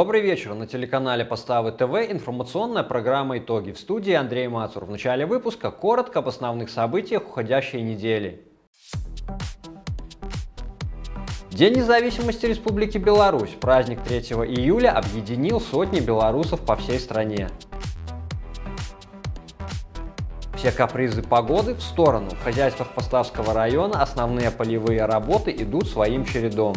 Добрый вечер. На телеканале Поставы ТВ информационная программа «Итоги». В студии Андрей Мацур. В начале выпуска коротко об основных событиях уходящей недели. День независимости Республики Беларусь. Праздник 3 июля объединил сотни белорусов по всей стране. Все капризы погоды в сторону. В хозяйствах Поставского района основные полевые работы идут своим чередом.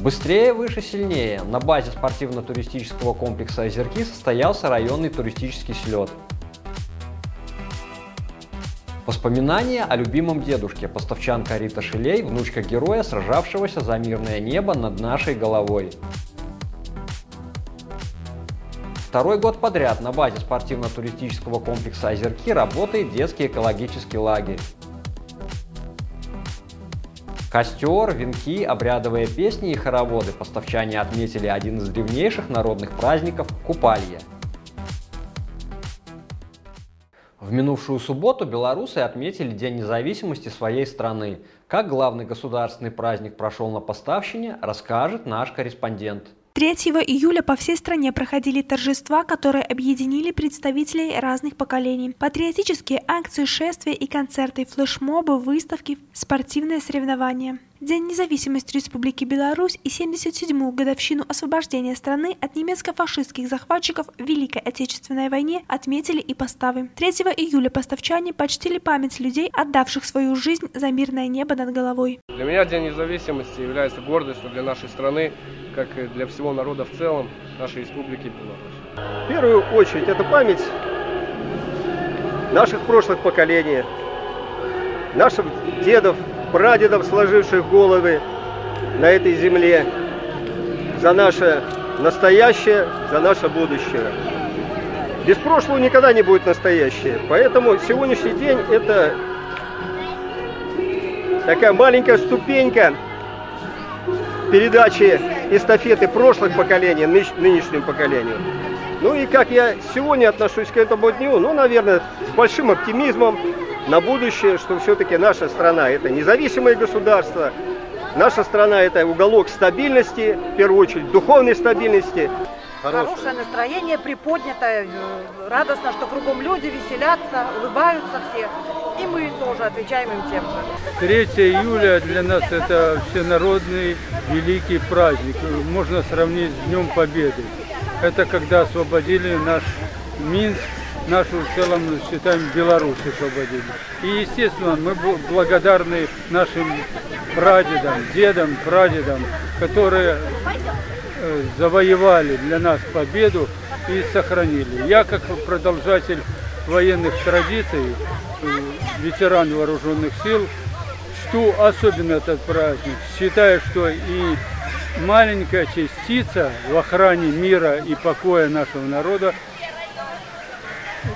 Быстрее, выше, сильнее. На базе спортивно-туристического комплекса «Озерки» состоялся районный туристический слет. Воспоминания о любимом дедушке, поставчанка Рита Шилей, внучка героя, сражавшегося за мирное небо над нашей головой. Второй год подряд на базе спортивно-туристического комплекса «Озерки» работает детский экологический лагерь. Костер, венки, обрядовые песни и хороводы поставчане отметили один из древнейших народных праздников – Купалье. В минувшую субботу белорусы отметили День независимости своей страны. Как главный государственный праздник прошел на Поставщине, расскажет наш корреспондент. 3 июля по всей стране проходили торжества, которые объединили представителей разных поколений. Патриотические акции, шествия и концерты, флешмобы, выставки, спортивные соревнования. День независимости Республики Беларусь и 77-ю годовщину освобождения страны от немецко-фашистских захватчиков в Великой Отечественной войне отметили и поставы. 3 июля поставчане почтили память людей, отдавших свою жизнь за мирное небо над головой. Для меня День независимости является гордостью для нашей страны, как и для всего народа в целом нашей Республики Беларусь. В первую очередь это память наших прошлых поколений, наших дедов, прадедов, сложивших головы на этой земле, за наше настоящее, за наше будущее. Без прошлого никогда не будет настоящее. Поэтому сегодняшний день это такая маленькая ступенька передачи эстафеты прошлых поколений нынешнему поколению. Ну и как я сегодня отношусь к этому дню, ну, наверное, с большим оптимизмом, на будущее, что все-таки наша страна это независимое государство, наша страна это уголок стабильности, в первую очередь духовной стабильности. Хорошее, Хорошее настроение, приподнятое, э, радостно, что кругом люди веселятся, улыбаются все. И мы тоже отвечаем им тем же. 3 июля для нас это всенародный великий праздник. Можно сравнить с Днем Победы. Это когда освободили наш Минск нашу в целом, считаем, Беларусь освободили. И, естественно, мы благодарны нашим прадедам, дедам, прадедам, которые э, завоевали для нас победу и сохранили. Я, как продолжатель военных традиций, э, ветеран вооруженных сил, чту особенно этот праздник. Считаю, что и маленькая частица в охране мира и покоя нашего народа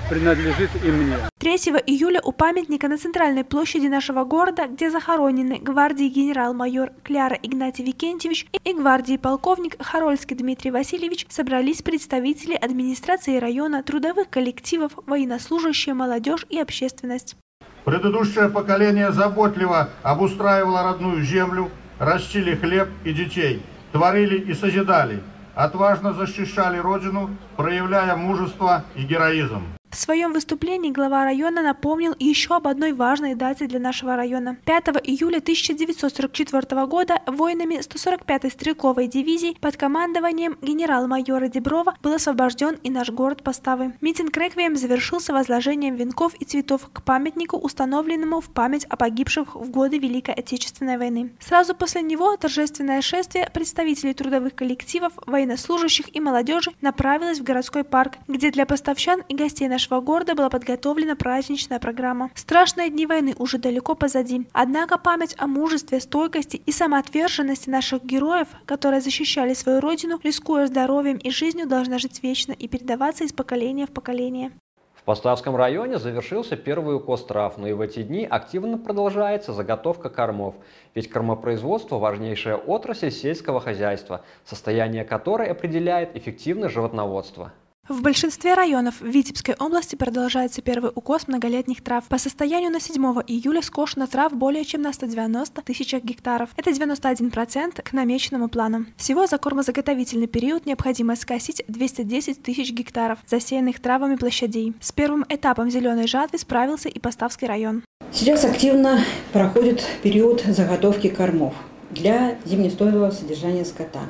принадлежит и мне. 3 июля у памятника на центральной площади нашего города, где захоронены гвардии генерал-майор Кляра Игнатий Викентьевич и гвардии полковник Харольский Дмитрий Васильевич, собрались представители администрации района, трудовых коллективов, военнослужащие, молодежь и общественность. Предыдущее поколение заботливо обустраивало родную землю, растили хлеб и детей, творили и созидали, отважно защищали Родину, проявляя мужество и героизм. В своем выступлении глава района напомнил еще об одной важной дате для нашего района. 5 июля 1944 года воинами 145-й стрелковой дивизии под командованием генерал-майора Деброва был освобожден и наш город Поставы. Митинг реквием завершился возложением венков и цветов к памятнику, установленному в память о погибших в годы Великой Отечественной войны. Сразу после него торжественное шествие представителей трудовых коллективов, военнослужащих и молодежи направилось в городской парк, где для поставщан и гостей нашего нашего города была подготовлена праздничная программа. Страшные дни войны уже далеко позади. Однако память о мужестве, стойкости и самоотверженности наших героев, которые защищали свою родину, рискуя здоровьем и жизнью, должна жить вечно и передаваться из поколения в поколение. В Поставском районе завершился первый укос трав, но и в эти дни активно продолжается заготовка кормов. Ведь кормопроизводство – важнейшая отрасль сельского хозяйства, состояние которой определяет эффективное животноводство. В большинстве районов Витебской области продолжается первый укос многолетних трав. По состоянию на 7 июля скошено трав более чем на 190 тысячах гектаров. Это 91% к намеченному плану. Всего за кормозаготовительный период необходимо скосить 210 тысяч гектаров засеянных травами площадей. С первым этапом зеленой жатвы справился и Поставский район. Сейчас активно проходит период заготовки кормов для зимнестойлого содержания скота.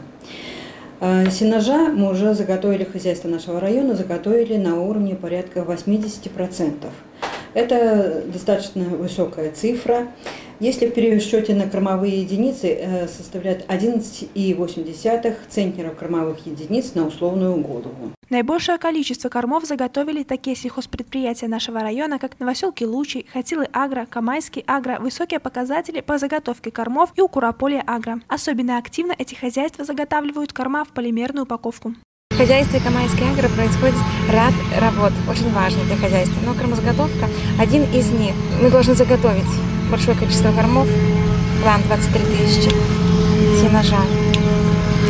А, сенажа мы уже заготовили, хозяйство нашего района заготовили на уровне порядка 80%. Это достаточно высокая цифра. Если в пересчете на кормовые единицы э, составляет 11,8 центнеров кормовых единиц на условную голову. Наибольшее количество кормов заготовили такие сельхозпредприятия нашего района, как Новоселки Лучи, Хатилы Агро, Камайский Агро, высокие показатели по заготовке кормов и у Кураполя Агро. Особенно активно эти хозяйства заготавливают корма в полимерную упаковку. В хозяйстве Камайский Агро происходит ряд работ, очень важных для хозяйства. Но кормозаготовка – один из них. Мы должны заготовить большое количество кормов, план 23 тысячи, сенажа,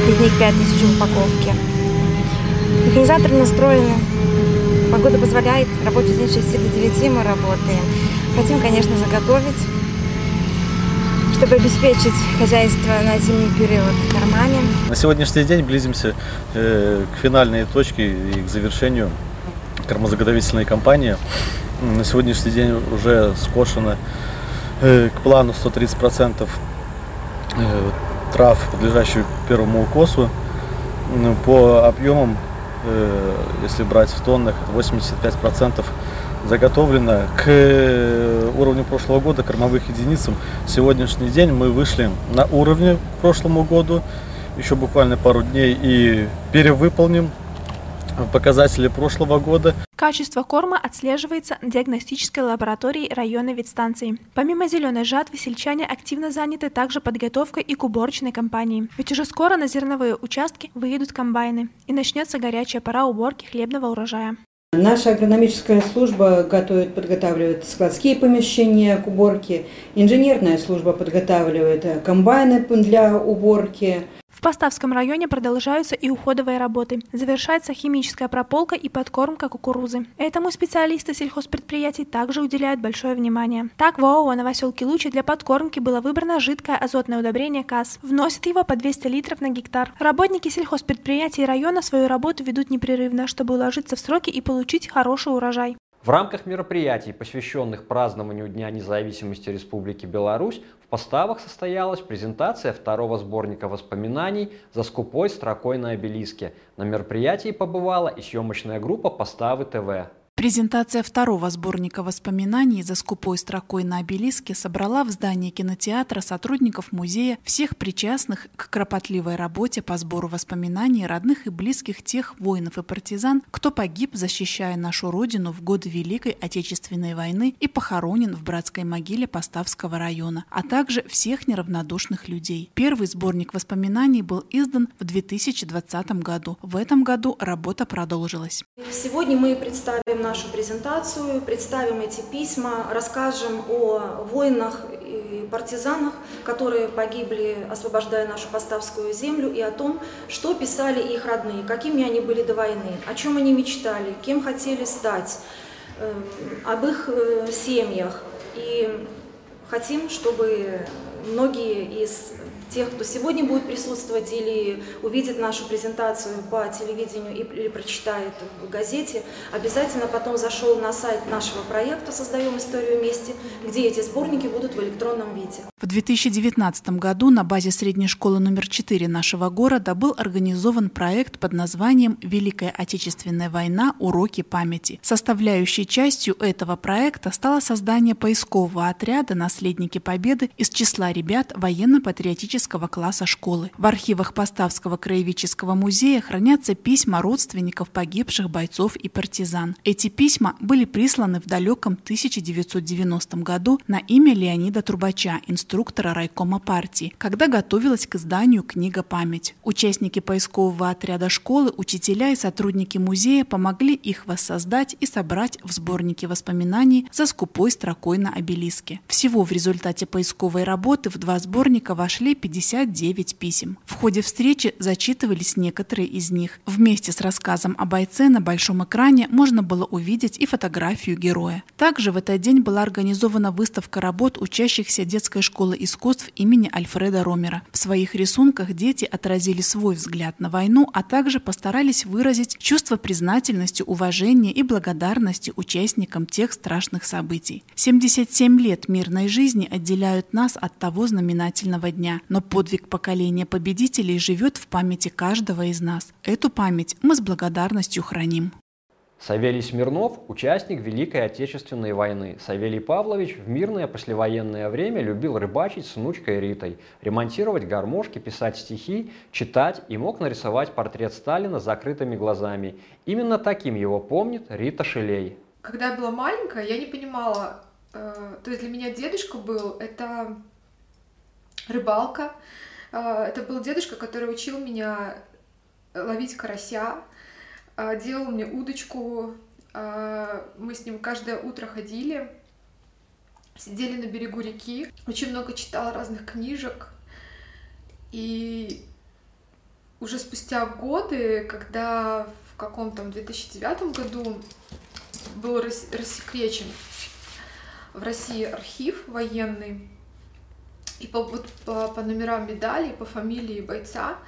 из них 5 тысяч в упаковке. Механизаторы настроены, погода позволяет, рабочий день с 6 до 9 мы работаем. Хотим, конечно, заготовить, чтобы обеспечить хозяйство на зимний период кормами. На сегодняшний день близимся э, к финальной точке и к завершению кормозаготовительной кампании. На сегодняшний день уже скошено Э, к плану 130% э, трав, подлежащих первому укосу. По объемам, если брать в тоннах, 85% заготовлено. К уровню прошлого года кормовых единицам сегодняшний день мы вышли на уровне к прошлому году. Еще буквально пару дней и перевыполним показатели прошлого года. Качество корма отслеживается диагностической лаборатории районной ветстанции. Помимо зеленой жатвы, сельчане активно заняты также подготовкой и к уборочной кампании. Ведь уже скоро на зерновые участки выедут комбайны, и начнется горячая пора уборки хлебного урожая. Наша агрономическая служба готовит, подготавливает складские помещения к уборке. Инженерная служба подготавливает комбайны для уборки. Поставском районе продолжаются и уходовые работы. Завершается химическая прополка и подкормка кукурузы. Этому специалисты сельхозпредприятий также уделяют большое внимание. Так, в ООО «Новоселки Лучи» для подкормки было выбрано жидкое азотное удобрение КАС. Вносят его по 200 литров на гектар. Работники сельхозпредприятий района свою работу ведут непрерывно, чтобы уложиться в сроки и получить хороший урожай. В рамках мероприятий, посвященных празднованию Дня независимости Республики Беларусь, поставах состоялась презентация второго сборника воспоминаний «За скупой строкой на обелиске». На мероприятии побывала и съемочная группа «Поставы ТВ». Презентация второго сборника воспоминаний «За скупой строкой на обелиске» собрала в здании кинотеатра сотрудников музея всех причастных к кропотливой работе по сбору воспоминаний родных и близких тех воинов и партизан, кто погиб, защищая нашу Родину в годы Великой Отечественной войны и похоронен в братской могиле Поставского района, а также всех неравнодушных людей. Первый сборник воспоминаний был издан в 2020 году. В этом году работа продолжилась. Сегодня мы представим нашу презентацию, представим эти письма, расскажем о воинах и партизанах, которые погибли, освобождая нашу Поставскую землю, и о том, что писали их родные, какими они были до войны, о чем они мечтали, кем хотели стать, эм, об их э, семьях. И хотим, чтобы многие из тех, кто сегодня будет присутствовать или увидит нашу презентацию по телевидению или прочитает в газете, обязательно потом зашел на сайт нашего проекта «Создаем историю вместе», где эти сборники будут в электронном виде. В 2019 году на базе средней школы номер 4 нашего города был организован проект под названием «Великая Отечественная война. Уроки памяти». Составляющей частью этого проекта стало создание поискового отряда «Наследники Победы» из числа ребят военно-патриотического исторического класса школы. В архивах Поставского краеведческого музея хранятся письма родственников погибших бойцов и партизан. Эти письма были присланы в далеком 1990 году на имя Леонида Трубача, инструктора райкома партии, когда готовилась к изданию книга «Память». Участники поискового отряда школы, учителя и сотрудники музея помогли их воссоздать и собрать в сборнике воспоминаний за скупой строкой на обелиске. Всего в результате поисковой работы в два сборника вошли 50 59 писем. В ходе встречи зачитывались некоторые из них. Вместе с рассказом о бойце на большом экране можно было увидеть и фотографию героя. Также в этот день была организована выставка работ учащихся детской школы искусств имени Альфреда Ромера. В своих рисунках дети отразили свой взгляд на войну, а также постарались выразить чувство признательности, уважения и благодарности участникам тех страшных событий. 77 лет мирной жизни отделяют нас от того знаменательного дня, но подвиг поколения победителей живет в памяти каждого из нас. Эту память мы с благодарностью храним. Савелий Смирнов – участник Великой Отечественной войны. Савелий Павлович в мирное послевоенное время любил рыбачить с внучкой Ритой, ремонтировать гармошки, писать стихи, читать и мог нарисовать портрет Сталина с закрытыми глазами. Именно таким его помнит Рита Шелей. Когда я была маленькая, я не понимала, э, то есть для меня дедушка был, это рыбалка, э, это был дедушка, который учил меня ловить карася, э, делал мне удочку, э, мы с ним каждое утро ходили, сидели на берегу реки, очень много читала разных книжек, и уже спустя годы, когда в каком-то 2009 году был рассекречен в России архив военный, и по, вот, по, по номерам медалей, по фамилии бойца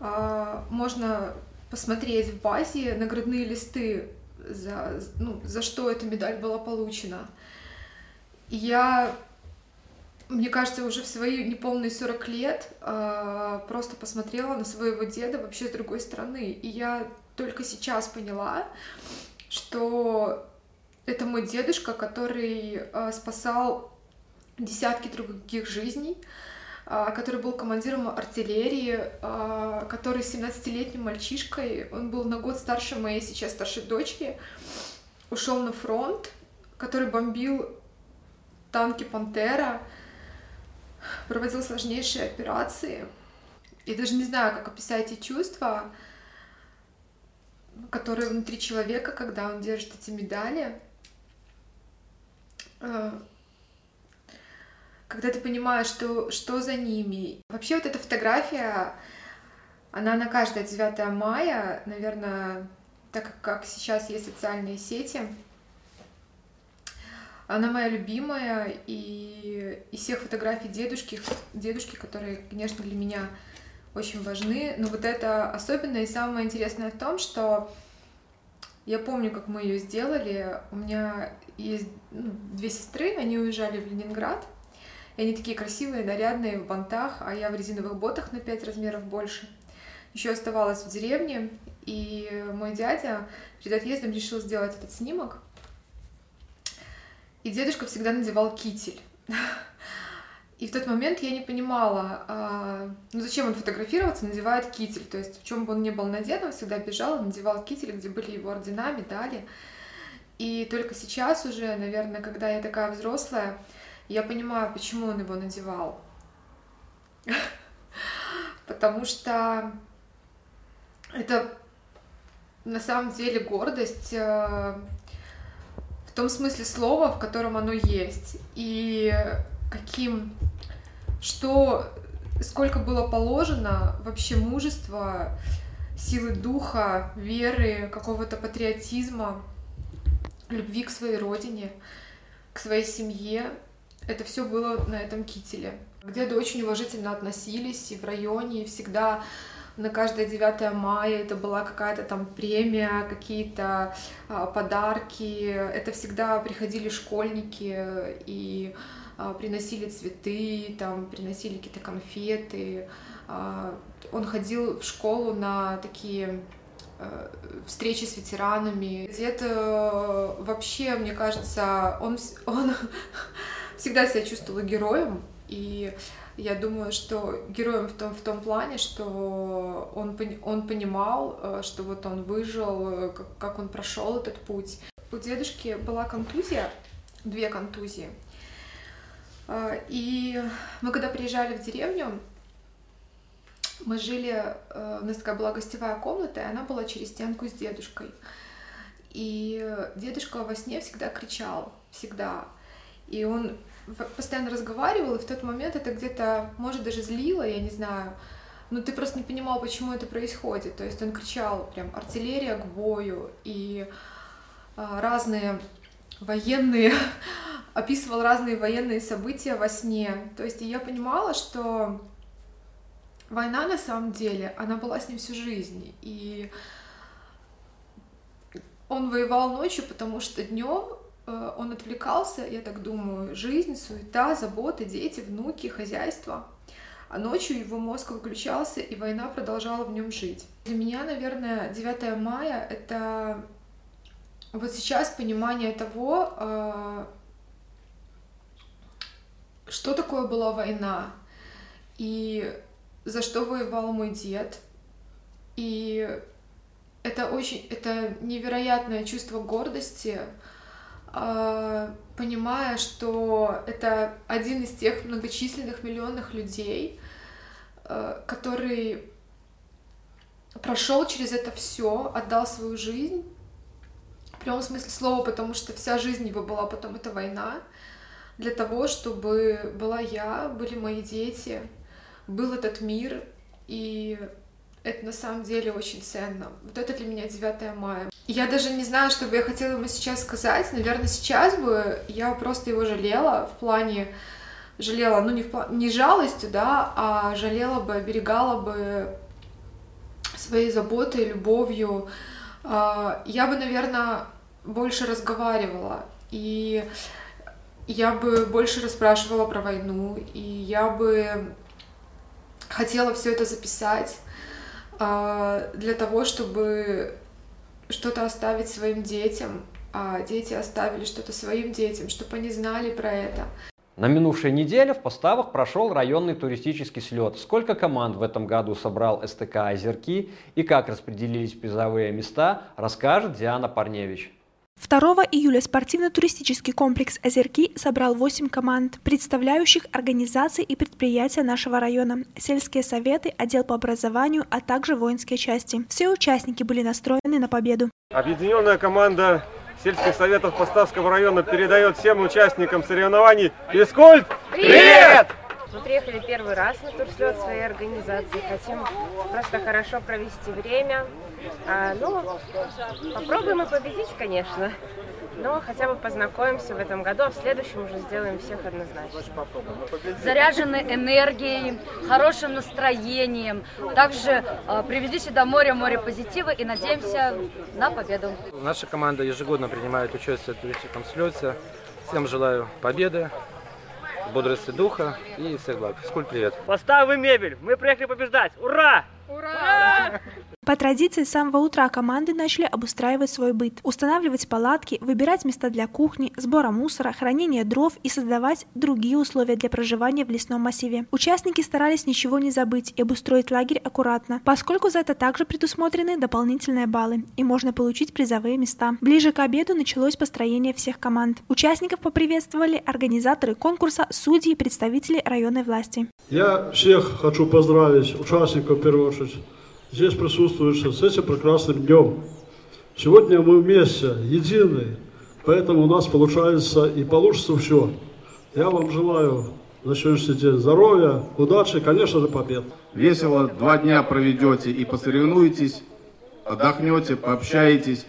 э, можно посмотреть в базе наградные листы, за, ну, за что эта медаль была получена. И я, мне кажется, уже в свои неполные 40 лет э, просто посмотрела на своего деда вообще с другой стороны. И я только сейчас поняла, что это мой дедушка, который э, спасал десятки других жизней, э, который был командиром артиллерии, э, который 17-летним мальчишкой, он был на год старше моей сейчас старшей дочери, ушел на фронт, который бомбил танки «Пантера», проводил сложнейшие операции. Я даже не знаю, как описать эти чувства, которые внутри человека, когда он держит эти медали. Когда ты понимаешь, что, что за ними. Вообще вот эта фотография, она на каждое 9 мая, наверное, так как сейчас есть социальные сети, она моя любимая, и из всех фотографий дедушки, дедушки, которые, конечно, для меня очень важны. Но вот это особенное и самое интересное в том, что я помню, как мы ее сделали. У меня есть ну, две сестры, они уезжали в Ленинград. И они такие красивые, нарядные, в бантах, а я в резиновых ботах на 5 размеров больше. Еще оставалась в деревне, и мой дядя перед отъездом решил сделать этот снимок. И дедушка всегда надевал китель. И в тот момент я не понимала, а, ну зачем он фотографироваться, надевает китель. То есть в чем бы он ни был надет, он всегда бежал, надевал китель, где были его ордена, медали. И только сейчас уже, наверное, когда я такая взрослая, я понимаю, почему он его надевал. Потому что это на самом деле гордость э, в том смысле слова, в котором оно есть. И каким что сколько было положено вообще мужества, силы духа, веры, какого-то патриотизма, любви к своей родине, к своей семье. Это все было на этом кителе. К деду очень уважительно относились и в районе, и всегда на каждое 9 мая это была какая-то там премия, какие-то а, подарки. Это всегда приходили школьники и а, приносили цветы, там, приносили какие-то конфеты. А, он ходил в школу на такие встречи с ветеранами. Дед вообще, мне кажется, он, он всегда себя чувствовал героем, и я думаю, что героем в том, в том плане, что он, он понимал, что вот он выжил, как, как он прошел этот путь. У дедушки была контузия, две контузии. А, и мы когда приезжали в деревню, мы жили, э, у нас такая была гостевая комната, и она была через стенку с дедушкой. И дедушка во сне всегда кричал, всегда. И он постоянно разговаривал, и в тот момент это где-то, может, даже злило, я не знаю, но ты просто не понимал, почему это происходит. То есть он кричал прям артиллерия к бою, и а, разные военные, описывал разные военные события во сне. То есть я понимала, что война на самом деле, она была с ним всю жизнь. И он воевал ночью, потому что днем он отвлекался, я так думаю, жизнь, суета, заботы, дети, внуки, хозяйство. А ночью его мозг выключался, и война продолжала в нем жить. Для меня, наверное, 9 мая — это вот сейчас понимание того, э, что такое была война, и за что воевал мой дед. И это очень, это невероятное чувство гордости, понимая, что это один из тех многочисленных миллионных людей, а, который прошел через это все, отдал свою жизнь, в прямом смысле слова, потому что вся жизнь его была потом эта война, для того, чтобы была я, были мои дети, был этот мир, и это на самом деле очень ценно. Вот это для меня 9 мая. Я даже не знаю, что бы я хотела ему сейчас сказать. Наверное, сейчас бы я просто его жалела в плане жалела, ну не, в плане, не жалостью, да, а жалела бы, оберегала бы своей заботой, любовью. А, я бы, наверное, больше разговаривала, и я бы больше расспрашивала про войну, и я бы хотела все это записать, для того, чтобы что-то оставить своим детям, а дети оставили что-то своим детям, чтобы они знали про это. На минувшей неделе в поставах прошел районный туристический слет. Сколько команд в этом году собрал СТК «Озерки» и как распределились призовые места, расскажет Диана Парневич. 2 июля спортивно-туристический комплекс «Озерки» собрал 8 команд, представляющих организации и предприятия нашего района, сельские советы, отдел по образованию, а также воинские части. Все участники были настроены на победу. Объединенная команда сельских советов Поставского района передает всем участникам соревнований физкульт. Привет! Мы приехали первый раз на турслет своей организации. Хотим просто хорошо провести время. А, ну, попробуем и победить, конечно. Но хотя бы познакомимся в этом году, а в следующем уже сделаем всех однозначно. Заряжены энергией, хорошим настроением. Также э, привезите домой море позитива и надеемся на победу. Наша команда ежегодно принимает участие в туристическом слете. Всем желаю победы, бодрости духа и всех благ. Физкульт, привет. Поставим мебель, мы приехали побеждать. Ура! Ура! Ура! По традиции, с самого утра команды начали обустраивать свой быт, устанавливать палатки, выбирать места для кухни, сбора мусора, хранения дров и создавать другие условия для проживания в лесном массиве. Участники старались ничего не забыть и обустроить лагерь аккуратно, поскольку за это также предусмотрены дополнительные баллы и можно получить призовые места. Ближе к обеду началось построение всех команд. Участников поприветствовали организаторы конкурса, судьи и представители районной власти. Я всех хочу поздравить, участников в первую очередь, здесь присутствующих с этим прекрасным днем. Сегодня мы вместе, едины, поэтому у нас получается и получится все. Я вам желаю на сегодняшний день здоровья, удачи, конечно же, побед. Весело два дня проведете и посоревнуетесь, отдохнете, пообщаетесь.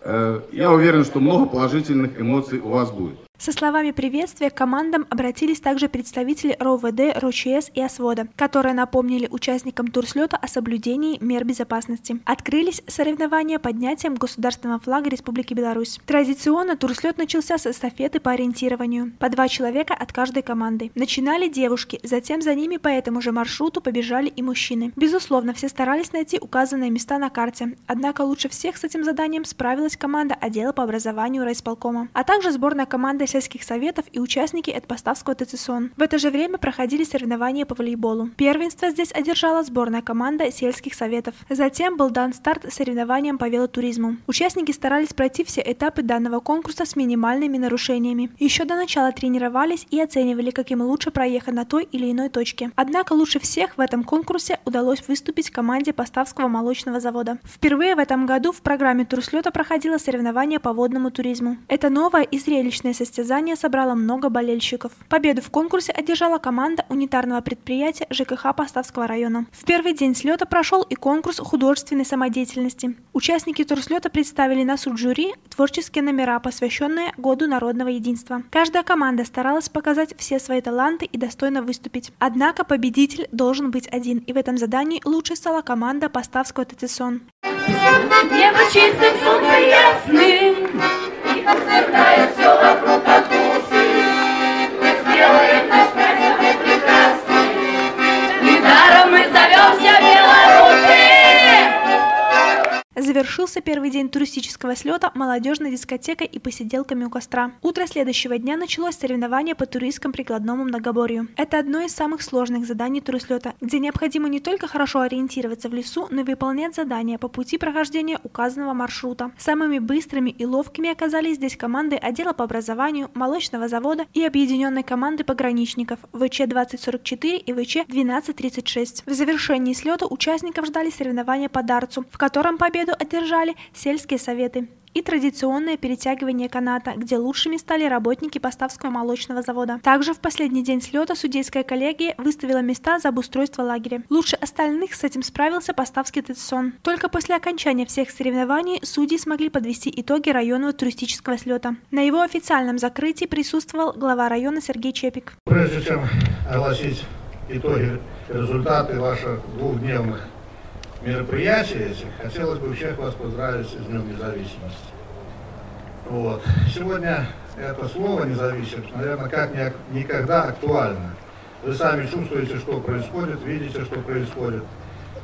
Э, я уверен, что много положительных эмоций у вас будет. Со словами приветствия к командам обратились также представители РОВД, РОЧС и ОСВОДа, которые напомнили участникам турслета о соблюдении мер безопасности. Открылись соревнования поднятием государственного флага Республики Беларусь. Традиционно турслет начался с эстафеты по ориентированию. По два человека от каждой команды. Начинали девушки, затем за ними по этому же маршруту побежали и мужчины. Безусловно, все старались найти указанные места на карте. Однако лучше всех с этим заданием справилась команда отдела по образованию райисполкома, а также сборная команда сельских советов и участники Эдпоставского ТЦСОН. В это же время проходили соревнования по волейболу. Первенство здесь одержала сборная команда сельских советов. Затем был дан старт соревнованиям по велотуризму. Участники старались пройти все этапы данного конкурса с минимальными нарушениями. Еще до начала тренировались и оценивали, каким лучше проехать на той или иной точке. Однако лучше всех в этом конкурсе удалось выступить команде Поставского молочного завода. Впервые в этом году в программе турслета проходило соревнование по водному туризму. Это новое и зрелищное состязание состязание собрало много болельщиков. Победу в конкурсе одержала команда унитарного предприятия ЖКХ Поставского района. В первый день слета прошел и конкурс художественной самодеятельности. Участники турслета представили на суд жюри творческие номера, посвященные Году народного единства. Каждая команда старалась показать все свои таланты и достойно выступить. Однако победитель должен быть один, и в этом задании лучшей стала команда Поставского ТТСОН. Небо чистым, солнце ясным, обсветает все вокруг от Сделаем наш праздник прекрасный, Завершился первый день туристического слета молодежной дискотекой и посиделками у костра. Утро следующего дня началось соревнование по туристскому прикладному многоборью. Это одно из самых сложных заданий турислета, где необходимо не только хорошо ориентироваться в лесу, но и выполнять задания по пути прохождения указанного маршрута. Самыми быстрыми и ловкими оказались здесь команды отдела по образованию, молочного завода и объединенной команды пограничников ВЧ-2044 и ВЧ-1236. В завершении слета участников ждали соревнования по дарцу, в котором победу одержали сельские советы и традиционное перетягивание каната, где лучшими стали работники Поставского молочного завода. Также в последний день слета судейская коллегия выставила места за обустройство лагеря. Лучше остальных с этим справился Поставский ТЦОН. Только после окончания всех соревнований судьи смогли подвести итоги районного туристического слета. На его официальном закрытии присутствовал глава района Сергей Чепик. Прежде чем огласить итоги, результаты ваших двухдневных мероприятия этих, хотелось бы всех вас поздравить с Днем Независимости. Вот. Сегодня это слово «независимость», наверное, как никогда актуально. Вы сами чувствуете, что происходит, видите, что происходит.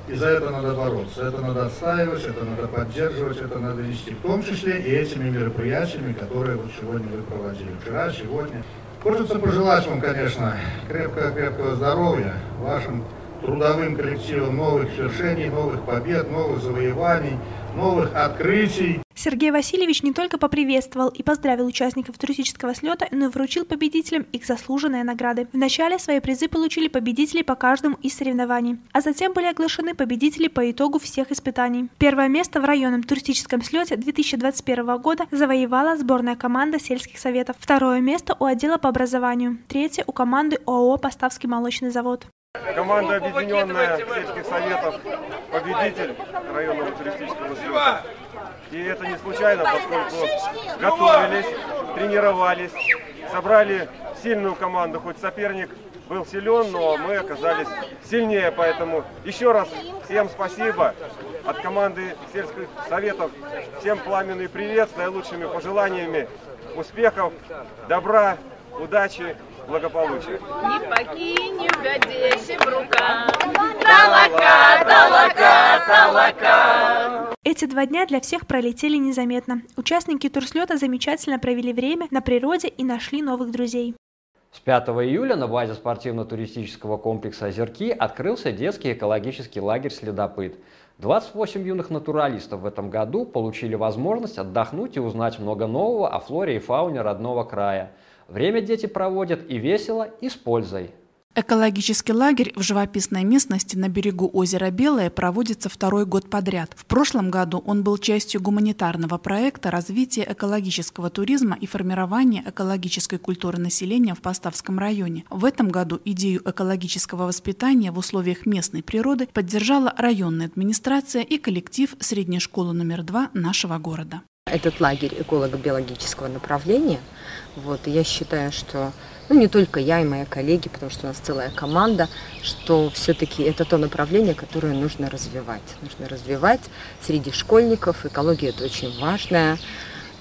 И за это надо бороться, это надо отстаивать, это надо поддерживать, это надо вести, в том числе и этими мероприятиями, которые вот сегодня вы проводили, вчера, сегодня. Хочется пожелать вам, конечно, крепкого-крепкого здоровья, вашим трудовым коллективом новых свершений, новых побед, новых завоеваний, новых открытий. Сергей Васильевич не только поприветствовал и поздравил участников туристического слета, но и вручил победителям их заслуженные награды. Вначале свои призы получили победители по каждому из соревнований, а затем были оглашены победители по итогу всех испытаний. Первое место в районном туристическом слете 2021 года завоевала сборная команда сельских советов. Второе место у отдела по образованию. Третье у команды ООО «Поставский молочный завод». Команда объединенная сельских советов, победитель районного туристического слета. И это не случайно, поскольку готовились, тренировались, собрали сильную команду, хоть соперник был силен, но мы оказались сильнее, поэтому еще раз всем спасибо от команды сельских советов, всем пламенный привет с наилучшими пожеланиями, успехов, добра, удачи благополучия. Не покинь, не угодишь в руках. Талака, талака, талака. Эти два дня для всех пролетели незаметно. Участники турслета замечательно провели время на природе и нашли новых друзей. С 5 июля на базе спортивно-туристического комплекса «Озерки» открылся детский экологический лагерь «Следопыт». 28 юных натуралистов в этом году получили возможность отдохнуть и узнать много нового о флоре и фауне родного края – Время дети проводят и весело, и с пользой. Экологический лагерь в живописной местности на берегу озера Белое проводится второй год подряд. В прошлом году он был частью гуманитарного проекта развития экологического туризма и формирования экологической культуры населения в Поставском районе. В этом году идею экологического воспитания в условиях местной природы поддержала районная администрация и коллектив средней школы номер два нашего города. Этот лагерь эколого-биологического направления, вот, я считаю, что ну, не только я и мои коллеги, потому что у нас целая команда, что все-таки это то направление, которое нужно развивать. Нужно развивать среди школьников. Экология – это очень важное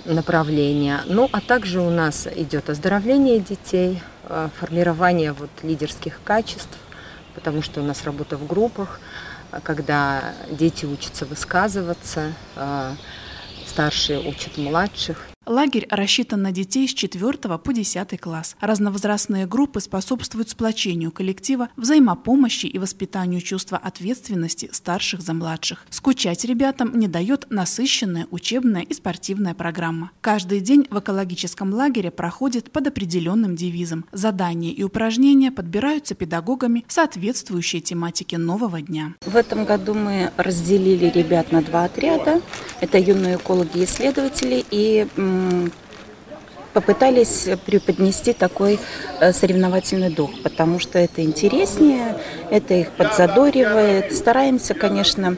направление. Ну, а также у нас идет оздоровление детей, э, формирование вот лидерских качеств, потому что у нас работа в группах, когда дети учатся высказываться, э, старшие учат младших. Лагерь рассчитан на детей с 4 по 10 класс. Разновозрастные группы способствуют сплочению коллектива, взаимопомощи и воспитанию чувства ответственности старших за младших. Скучать ребятам не дает насыщенная учебная и спортивная программа. Каждый день в экологическом лагере проходит под определенным девизом. Задания и упражнения подбираются педагогами, соответствующие тематике нового дня. В этом году мы разделили ребят на два отряда. Это юные экологи-исследователи и попытались преподнести такой э, соревновательный дух, потому что это интереснее, это их подзадоривает. Стараемся, конечно,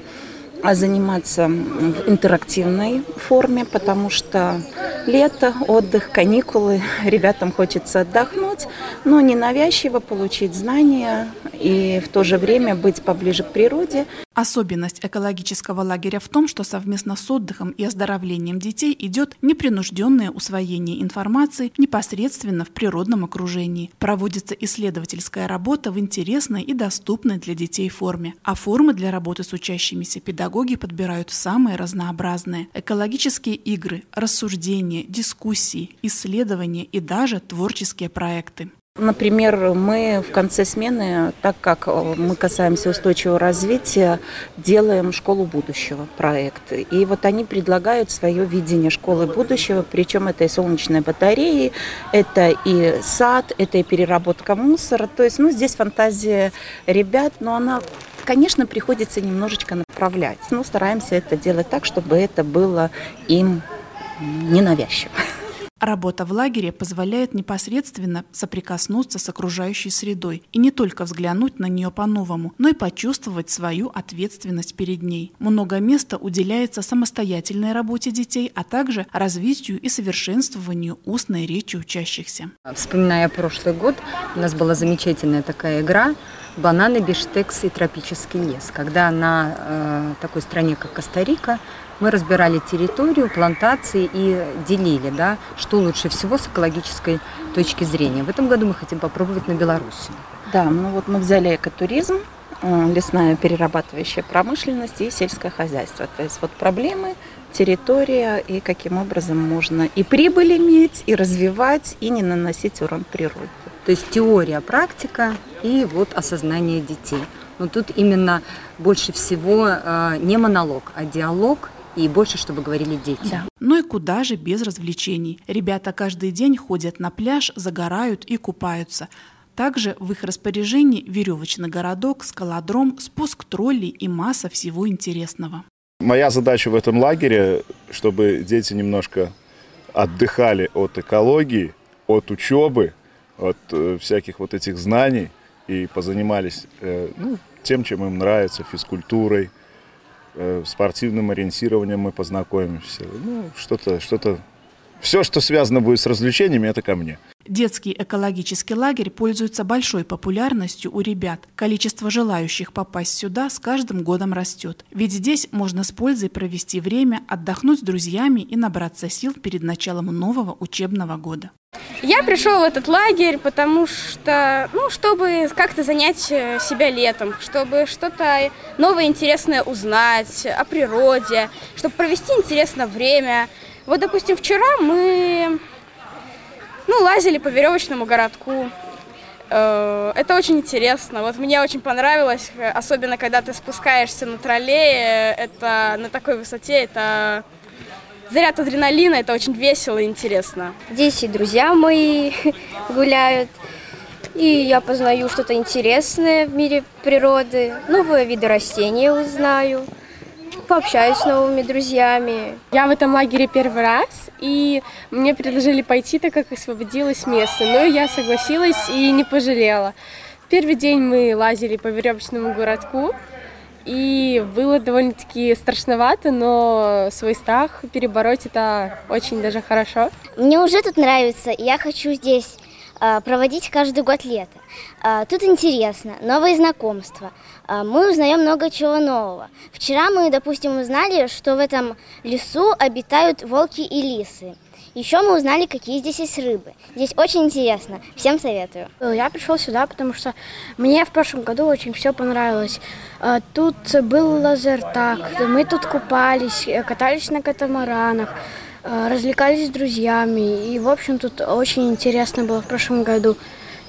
заниматься в интерактивной форме, потому что лето, отдых, каникулы, ребятам хочется отдохнуть, но не навязчиво получить знания и в то же время быть поближе к природе. Особенность экологического лагеря в том, что совместно с отдыхом и оздоровлением детей идет непринужденное усвоение информации непосредственно в природном окружении. Проводится исследовательская работа в интересной и доступной для детей форме. А формы для работы с учащимися педагоги подбирают самые разнообразные. Экологические игры, рассуждения, дискуссии, исследования и даже творческие проекты. Например, мы в конце смены, так как мы касаемся устойчивого развития, делаем школу будущего проект. И вот они предлагают свое видение школы будущего, причем это и солнечные батареи, это и сад, это и переработка мусора. То есть, ну, здесь фантазия ребят, но она Конечно, приходится немножечко направлять, но стараемся это делать так, чтобы это было им ненавязчиво. Работа в лагере позволяет непосредственно соприкоснуться с окружающей средой и не только взглянуть на нее по-новому, но и почувствовать свою ответственность перед ней. Много места уделяется самостоятельной работе детей, а также развитию и совершенствованию устной речи учащихся. Вспоминая прошлый год, у нас была замечательная такая игра бананы, биштекс и тропический лес. Когда на э, такой стране, как Коста-Рика, мы разбирали территорию, плантации и делили, да, что лучше всего с экологической точки зрения. В этом году мы хотим попробовать на Беларуси. Да, ну вот мы взяли экотуризм, э, лесная перерабатывающая промышленность и сельское хозяйство. То есть вот проблемы, территория и каким образом можно и прибыль иметь, и развивать, и не наносить урон природе. То есть теория, практика и вот осознание детей. Но тут именно больше всего э, не монолог, а диалог и больше, чтобы говорили дети. Да. Ну и куда же без развлечений? Ребята каждый день ходят на пляж, загорают и купаются. Также в их распоряжении веревочный городок, скалодром, спуск троллей и масса всего интересного. Моя задача в этом лагере, чтобы дети немножко отдыхали от экологии, от учебы, от э, всяких вот этих знаний и позанимались э, ну, тем, чем им нравится, физкультурой, спортивным ориентированием мы познакомимся. Ну, что-то, что-то, все, что связано будет с развлечениями, это ко мне. Детский экологический лагерь пользуется большой популярностью у ребят. Количество желающих попасть сюда с каждым годом растет. Ведь здесь можно с пользой провести время, отдохнуть с друзьями и набраться сил перед началом нового учебного года. Я пришел в этот лагерь, потому что, ну, чтобы как-то занять э, себя летом, чтобы что-то новое интересное узнать о природе, чтобы провести интересное время. Вот, допустим, вчера мы, ну, лазили по веревочному городку. Э, это очень интересно. Вот мне очень понравилось, особенно когда ты спускаешься на троллее, это на такой высоте, это заряд адреналина, это очень весело и интересно. Здесь и друзья мои гуляют, и я познаю что-то интересное в мире природы, новые виды растений узнаю, пообщаюсь с новыми друзьями. Я в этом лагере первый раз, и мне предложили пойти, так как освободилось место, но я согласилась и не пожалела. Первый день мы лазили по веревочному городку, и было довольно-таки страшновато, но свой страх перебороть это очень даже хорошо. Мне уже тут нравится, я хочу здесь а, проводить каждый год лето. А, тут интересно, новые знакомства. А, мы узнаем много чего нового. Вчера мы, допустим, узнали, что в этом лесу обитают волки и лисы. Еще мы узнали, какие здесь есть рыбы. Здесь очень интересно. Всем советую. Я пришел сюда, потому что мне в прошлом году очень все понравилось. А, тут был лазертак, мы тут купались, э, катались на катамаранах, развлекались с друзьями. И, в общем, тут очень интересно было в прошлом году.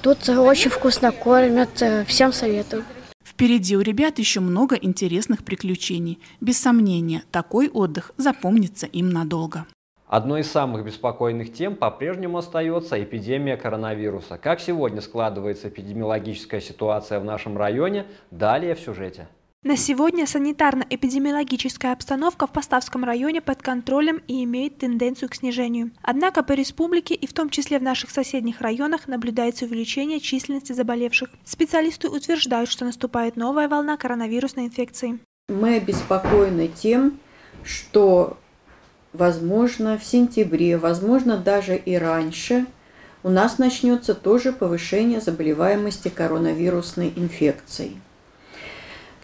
Тут очень вкусно кормят. Э, всем советую. Впереди у ребят еще много интересных приключений. Без сомнения, такой отдых запомнится им надолго. Одной из самых беспокойных тем по-прежнему остается эпидемия коронавируса. Как сегодня складывается эпидемиологическая ситуация в нашем районе, далее в сюжете. На сегодня санитарно-эпидемиологическая обстановка в Поставском районе под контролем и имеет тенденцию к снижению. Однако по республике и в том числе в наших соседних районах наблюдается увеличение численности заболевших. Специалисты утверждают, что наступает новая волна коронавирусной инфекции. Мы обеспокоены тем, что, возможно, в сентябре, возможно, даже и раньше у нас начнется тоже повышение заболеваемости коронавирусной инфекцией.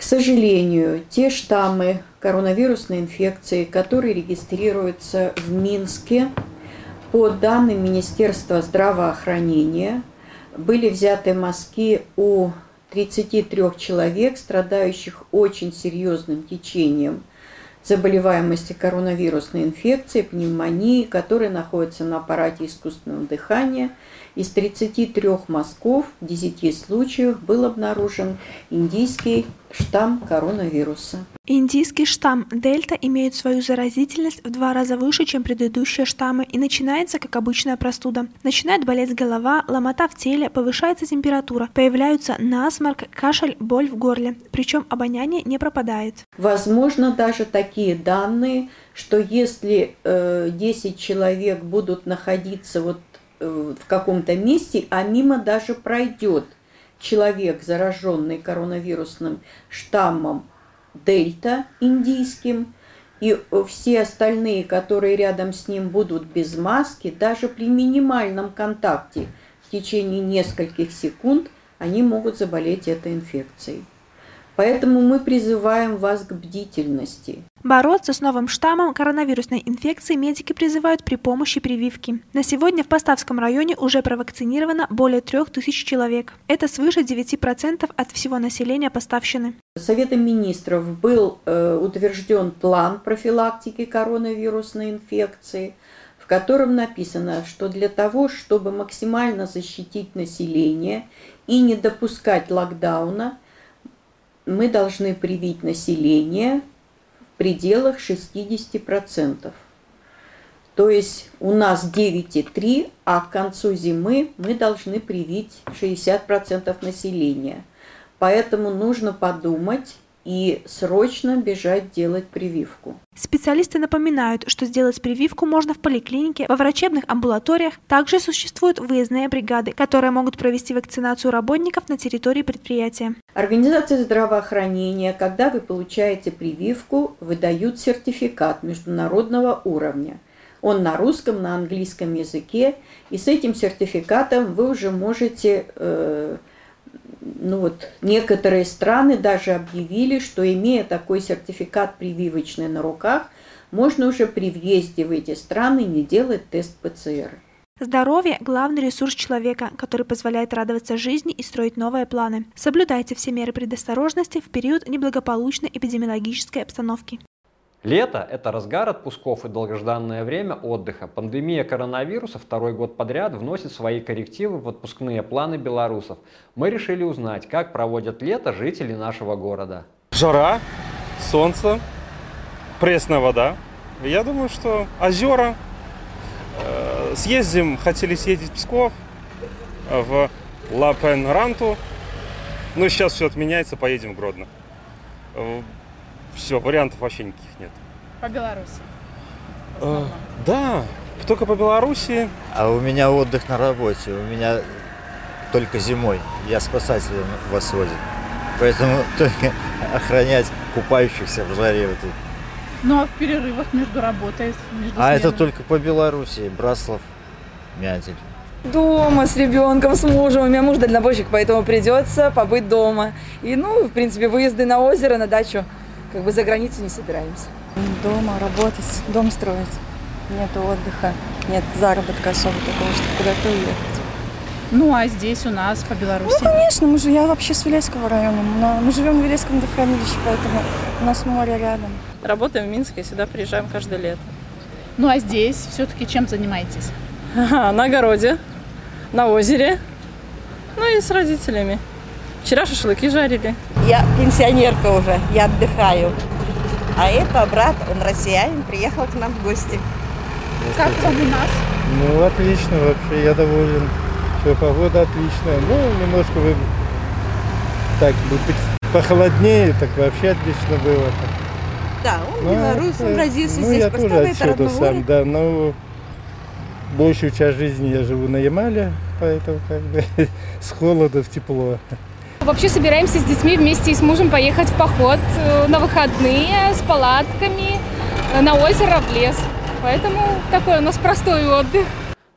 К сожалению, те штаммы коронавирусной инфекции, которые регистрируются в Минске, по данным Министерства здравоохранения, были взяты мазки у 33 человек, страдающих очень серьезным течением заболеваемости коронавирусной инфекцией, пневмонии, которые находятся на аппарате искусственного дыхания – из 33 мазков в 10 случаях был обнаружен индийский штамм коронавируса. Индийский штамм дельта имеет свою заразительность в два раза выше, чем предыдущие штаммы, и начинается как обычная простуда. Начинает болеть голова, ломота в теле, повышается температура, появляются насморк, кашель, боль в горле, причем обоняние не пропадает. Возможно даже такие данные, что если э, 10 человек будут находиться вот в каком-то месте, а мимо даже пройдет человек, зараженный коронавирусным штаммом дельта индийским, и все остальные, которые рядом с ним будут без маски, даже при минимальном контакте в течение нескольких секунд, они могут заболеть этой инфекцией. Поэтому мы призываем вас к бдительности. Бороться с новым штаммом коронавирусной инфекции медики призывают при помощи прививки. На сегодня в Поставском районе уже провакцинировано более 3000 человек. Это свыше 9% от всего населения Поставщины. Советом министров был э, утвержден план профилактики коронавирусной инфекции, в котором написано, что для того, чтобы максимально защитить население и не допускать локдауна, мы должны привить население в пределах 60%. То есть у нас 9,3, а к концу зимы мы должны привить 60% населения. Поэтому нужно подумать и срочно бежать делать прививку. Специалисты напоминают, что сделать прививку можно в поликлинике, во врачебных амбулаториях. Также существуют выездные бригады, которые могут провести вакцинацию работников на территории предприятия. Организация здравоохранения, когда вы получаете прививку, выдают сертификат международного уровня. Он на русском, на английском языке, и с этим сертификатом вы уже можете э, ну вот, некоторые страны даже объявили, что имея такой сертификат прививочный на руках, можно уже при въезде в эти страны не делать тест ПЦР. Здоровье – главный ресурс человека, который позволяет радоваться жизни и строить новые планы. Соблюдайте все меры предосторожности в период неблагополучной эпидемиологической обстановки. Лето – это разгар отпусков и долгожданное время отдыха. Пандемия коронавируса второй год подряд вносит свои коррективы в отпускные планы белорусов. Мы решили узнать, как проводят лето жители нашего города. Жара, солнце, пресная вода. Я думаю, что озера. Э, съездим, хотели съездить в Псков, в Лапен-Ранту. Но сейчас все отменяется, поедем в Гродно. Все, вариантов вообще никаких нет. По Беларуси? Э, да, только по Беларуси. А у меня отдых на работе, у меня только зимой. Я спасателем вас водит. Поэтому только охранять купающихся в жаре вот Ну а в перерывах между работой? Между а это только по Беларуси, Браслов, Мятель. Дома с ребенком, с мужем. У меня муж дальнобойщик, поэтому придется побыть дома. И, ну, в принципе, выезды на озеро, на дачу как бы за границу не собираемся. Дома работать, дом строить. Нет отдыха, нет заработка особо такого, чтобы куда-то уехать. Ну, а здесь у нас, по Беларуси? Ну, конечно, мы же, я вообще с Вилейского района. Мы живем в Вилейском водохранилище, поэтому у нас море рядом. Работаем в Минске, сюда приезжаем каждое лето. Ну, а здесь все-таки чем занимаетесь? на огороде, на озере, ну и с родителями. Вчера шашлыки жарили. Я пенсионерка уже, я отдыхаю. А это брат, он россиянин, приехал к нам в гости. Как вам у нас? Ну, отлично вообще, я доволен. Все, погода отличная. Ну, немножко вы так бы похолоднее, так вообще отлично было. Да, он Ну, белорус, он родился ну, здесь, я тоже отсюда сам, да, но большую часть жизни я живу на Ямале, поэтому как бы с холода в тепло. Вообще собираемся с детьми вместе и с мужем поехать в поход э, на выходные с палатками э, на озеро, в лес. Поэтому такой у нас простой отдых.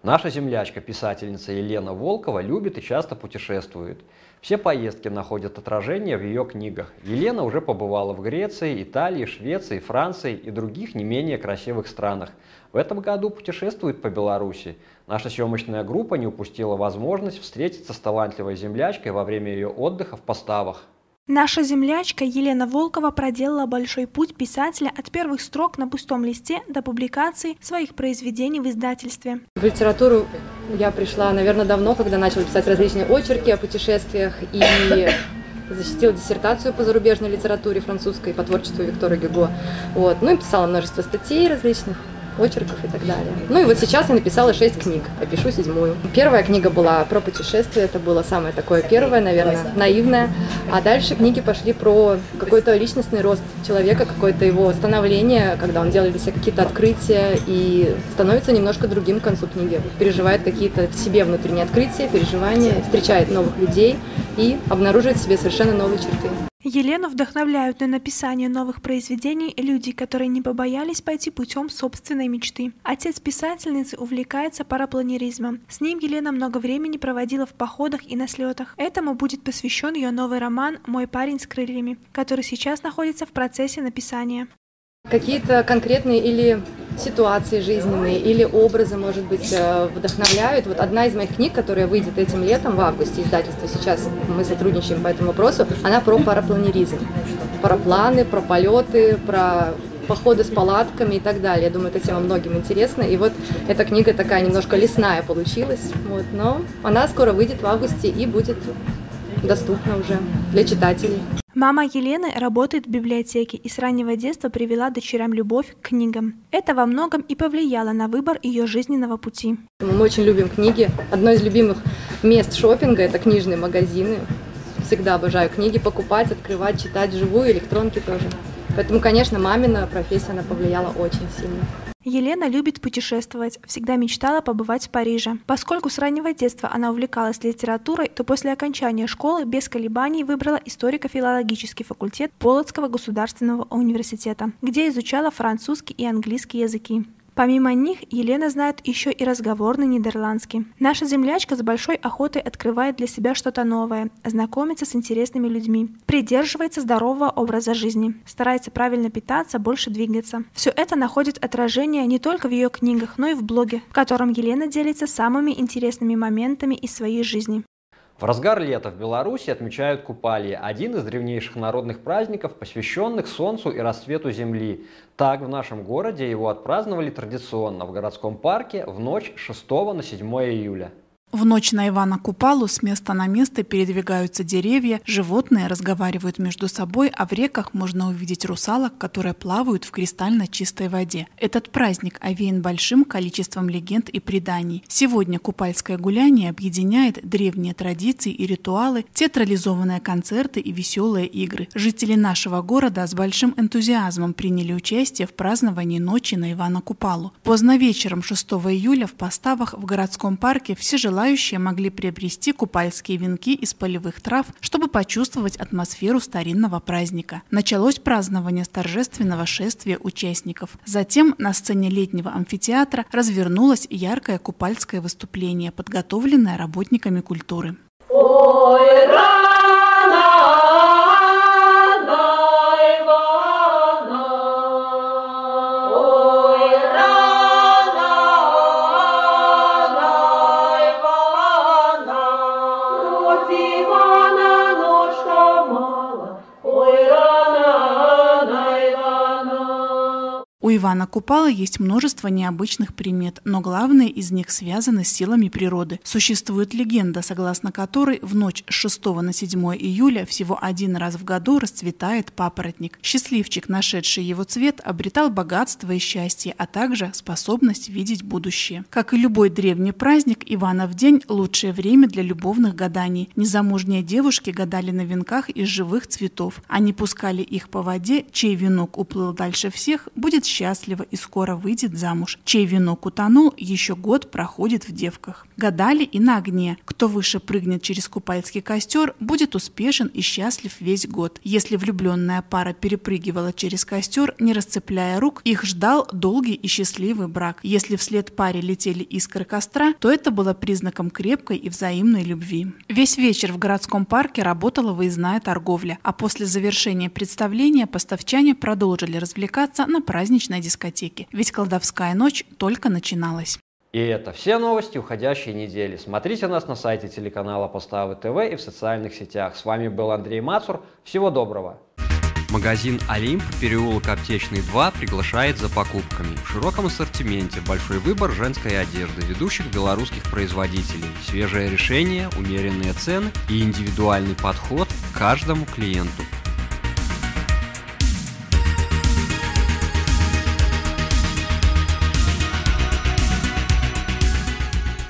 Наша землячка, писательница Елена Волкова, любит и часто путешествует. Все поездки находят отражение в ее книгах. Елена уже побывала в Греции, Италии, Швеции, Франции и других не менее красивых странах. В этом году путешествует по Беларуси. Наша съемочная группа не упустила возможность встретиться с талантливой землячкой во время ее отдыха в поставах. Наша землячка Елена Волкова проделала большой путь писателя от первых строк на пустом листе до публикации своих произведений в издательстве. В литературу я пришла, наверное, давно, когда начала писать различные очерки о путешествиях и защитила диссертацию по зарубежной литературе французской по творчеству Виктора Гюго. Вот. Ну и писала множество статей различных очерков и так далее. Ну и вот сейчас я написала шесть книг, а пишу седьмую. Первая книга была про путешествия, это было самое такое первое, наверное, наивное. А дальше книги пошли про какой-то личностный рост человека, какое-то его становление, когда он делает для себя какие-то открытия и становится немножко другим к концу книги. Переживает какие-то в себе внутренние открытия, переживания, встречает новых людей и обнаруживает в себе совершенно новые черты. Елену вдохновляют на написание новых произведений люди, которые не побоялись пойти путем собственной мечты. Отец писательницы увлекается парапланеризмом. С ним Елена много времени проводила в походах и на слетах. Этому будет посвящен ее новый роман «Мой парень с крыльями», который сейчас находится в процессе написания. Какие-то конкретные или ситуации жизненные, или образы, может быть, э, вдохновляют. Вот одна из моих книг, которая выйдет этим летом, в августе, издательство сейчас, мы сотрудничаем по этому вопросу, она про парапланеризм. Парапланы, про полеты, про походы с палатками и так далее. Я думаю, эта тема многим интересна. И вот эта книга такая немножко лесная получилась, вот, но она скоро выйдет в августе и будет доступна уже для читателей. Мама Елены работает в библиотеке и с раннего детства привела дочерям любовь к книгам. Это во многом и повлияло на выбор ее жизненного пути. Мы очень любим книги. Одно из любимых мест шопинга – это книжные магазины. Всегда обожаю книги покупать, открывать, читать вживую, электронки тоже. Поэтому, конечно, мамина профессия, она повлияла очень сильно. Елена любит путешествовать, всегда мечтала побывать в Париже. Поскольку с раннего детства она увлекалась литературой, то после окончания школы без колебаний выбрала историко-филологический факультет Полоцкого государственного университета, где изучала французский и английский языки. Помимо них, Елена знает еще и разговорный нидерландский. Наша землячка с большой охотой открывает для себя что-то новое, знакомится с интересными людьми, придерживается здорового образа жизни, старается правильно питаться, больше двигаться. Все это находит отражение не только в ее книгах, но и в блоге, в котором Елена делится самыми интересными моментами из своей жизни. В разгар лета в Беларуси отмечают Купалье, один из древнейших народных праздников, посвященных Солнцу и рассвету Земли. Так, в нашем городе его отпраздновали традиционно в городском парке в ночь 6 на 7 июля. В ночь на Ивана Купалу с места на место передвигаются деревья, животные разговаривают между собой, а в реках можно увидеть русалок, которые плавают в кристально чистой воде. Этот праздник овеян большим количеством легенд и преданий. Сегодня купальское гуляние объединяет древние традиции и ритуалы, театрализованные концерты и веселые игры. Жители нашего города с большим энтузиазмом приняли участие в праздновании ночи на Ивана Купалу. Поздно вечером 6 июля в поставах в городском парке все желающие могли приобрести купальские венки из полевых трав, чтобы почувствовать атмосферу старинного праздника. Началось празднование с торжественного шествия участников. Затем на сцене летнего амфитеатра развернулось яркое купальское выступление, подготовленное работниками культуры. Ой, У Ивана Купала есть множество необычных примет, но главные из них связаны с силами природы. Существует легенда, согласно которой в ночь с 6 на 7 июля всего один раз в году расцветает папоротник. Счастливчик, нашедший его цвет, обретал богатство и счастье, а также способность видеть будущее. Как и любой древний праздник, Иванов день – лучшее время для любовных гаданий. Незамужние девушки гадали на венках из живых цветов. Они пускали их по воде, чей венок уплыл дальше всех, будет счастлив счастлива и скоро выйдет замуж. Чей венок утонул, еще год проходит в девках. Гадали и на огне. Кто выше прыгнет через купальский костер, будет успешен и счастлив весь год. Если влюбленная пара перепрыгивала через костер, не расцепляя рук, их ждал долгий и счастливый брак. Если вслед паре летели искры костра, то это было признаком крепкой и взаимной любви. Весь вечер в городском парке работала выездная торговля, а после завершения представления поставчане продолжили развлекаться на праздничной дискотеке, ведь колдовская ночь только начиналась. И это все новости уходящей недели. Смотрите нас на сайте телеканала Поставы ТВ и в социальных сетях. С вами был Андрей Мацур. Всего доброго! Магазин «Олимп», переулок Аптечный 2, приглашает за покупками. В широком ассортименте большой выбор женской одежды ведущих белорусских производителей, свежее решение, умеренные цены и индивидуальный подход к каждому клиенту.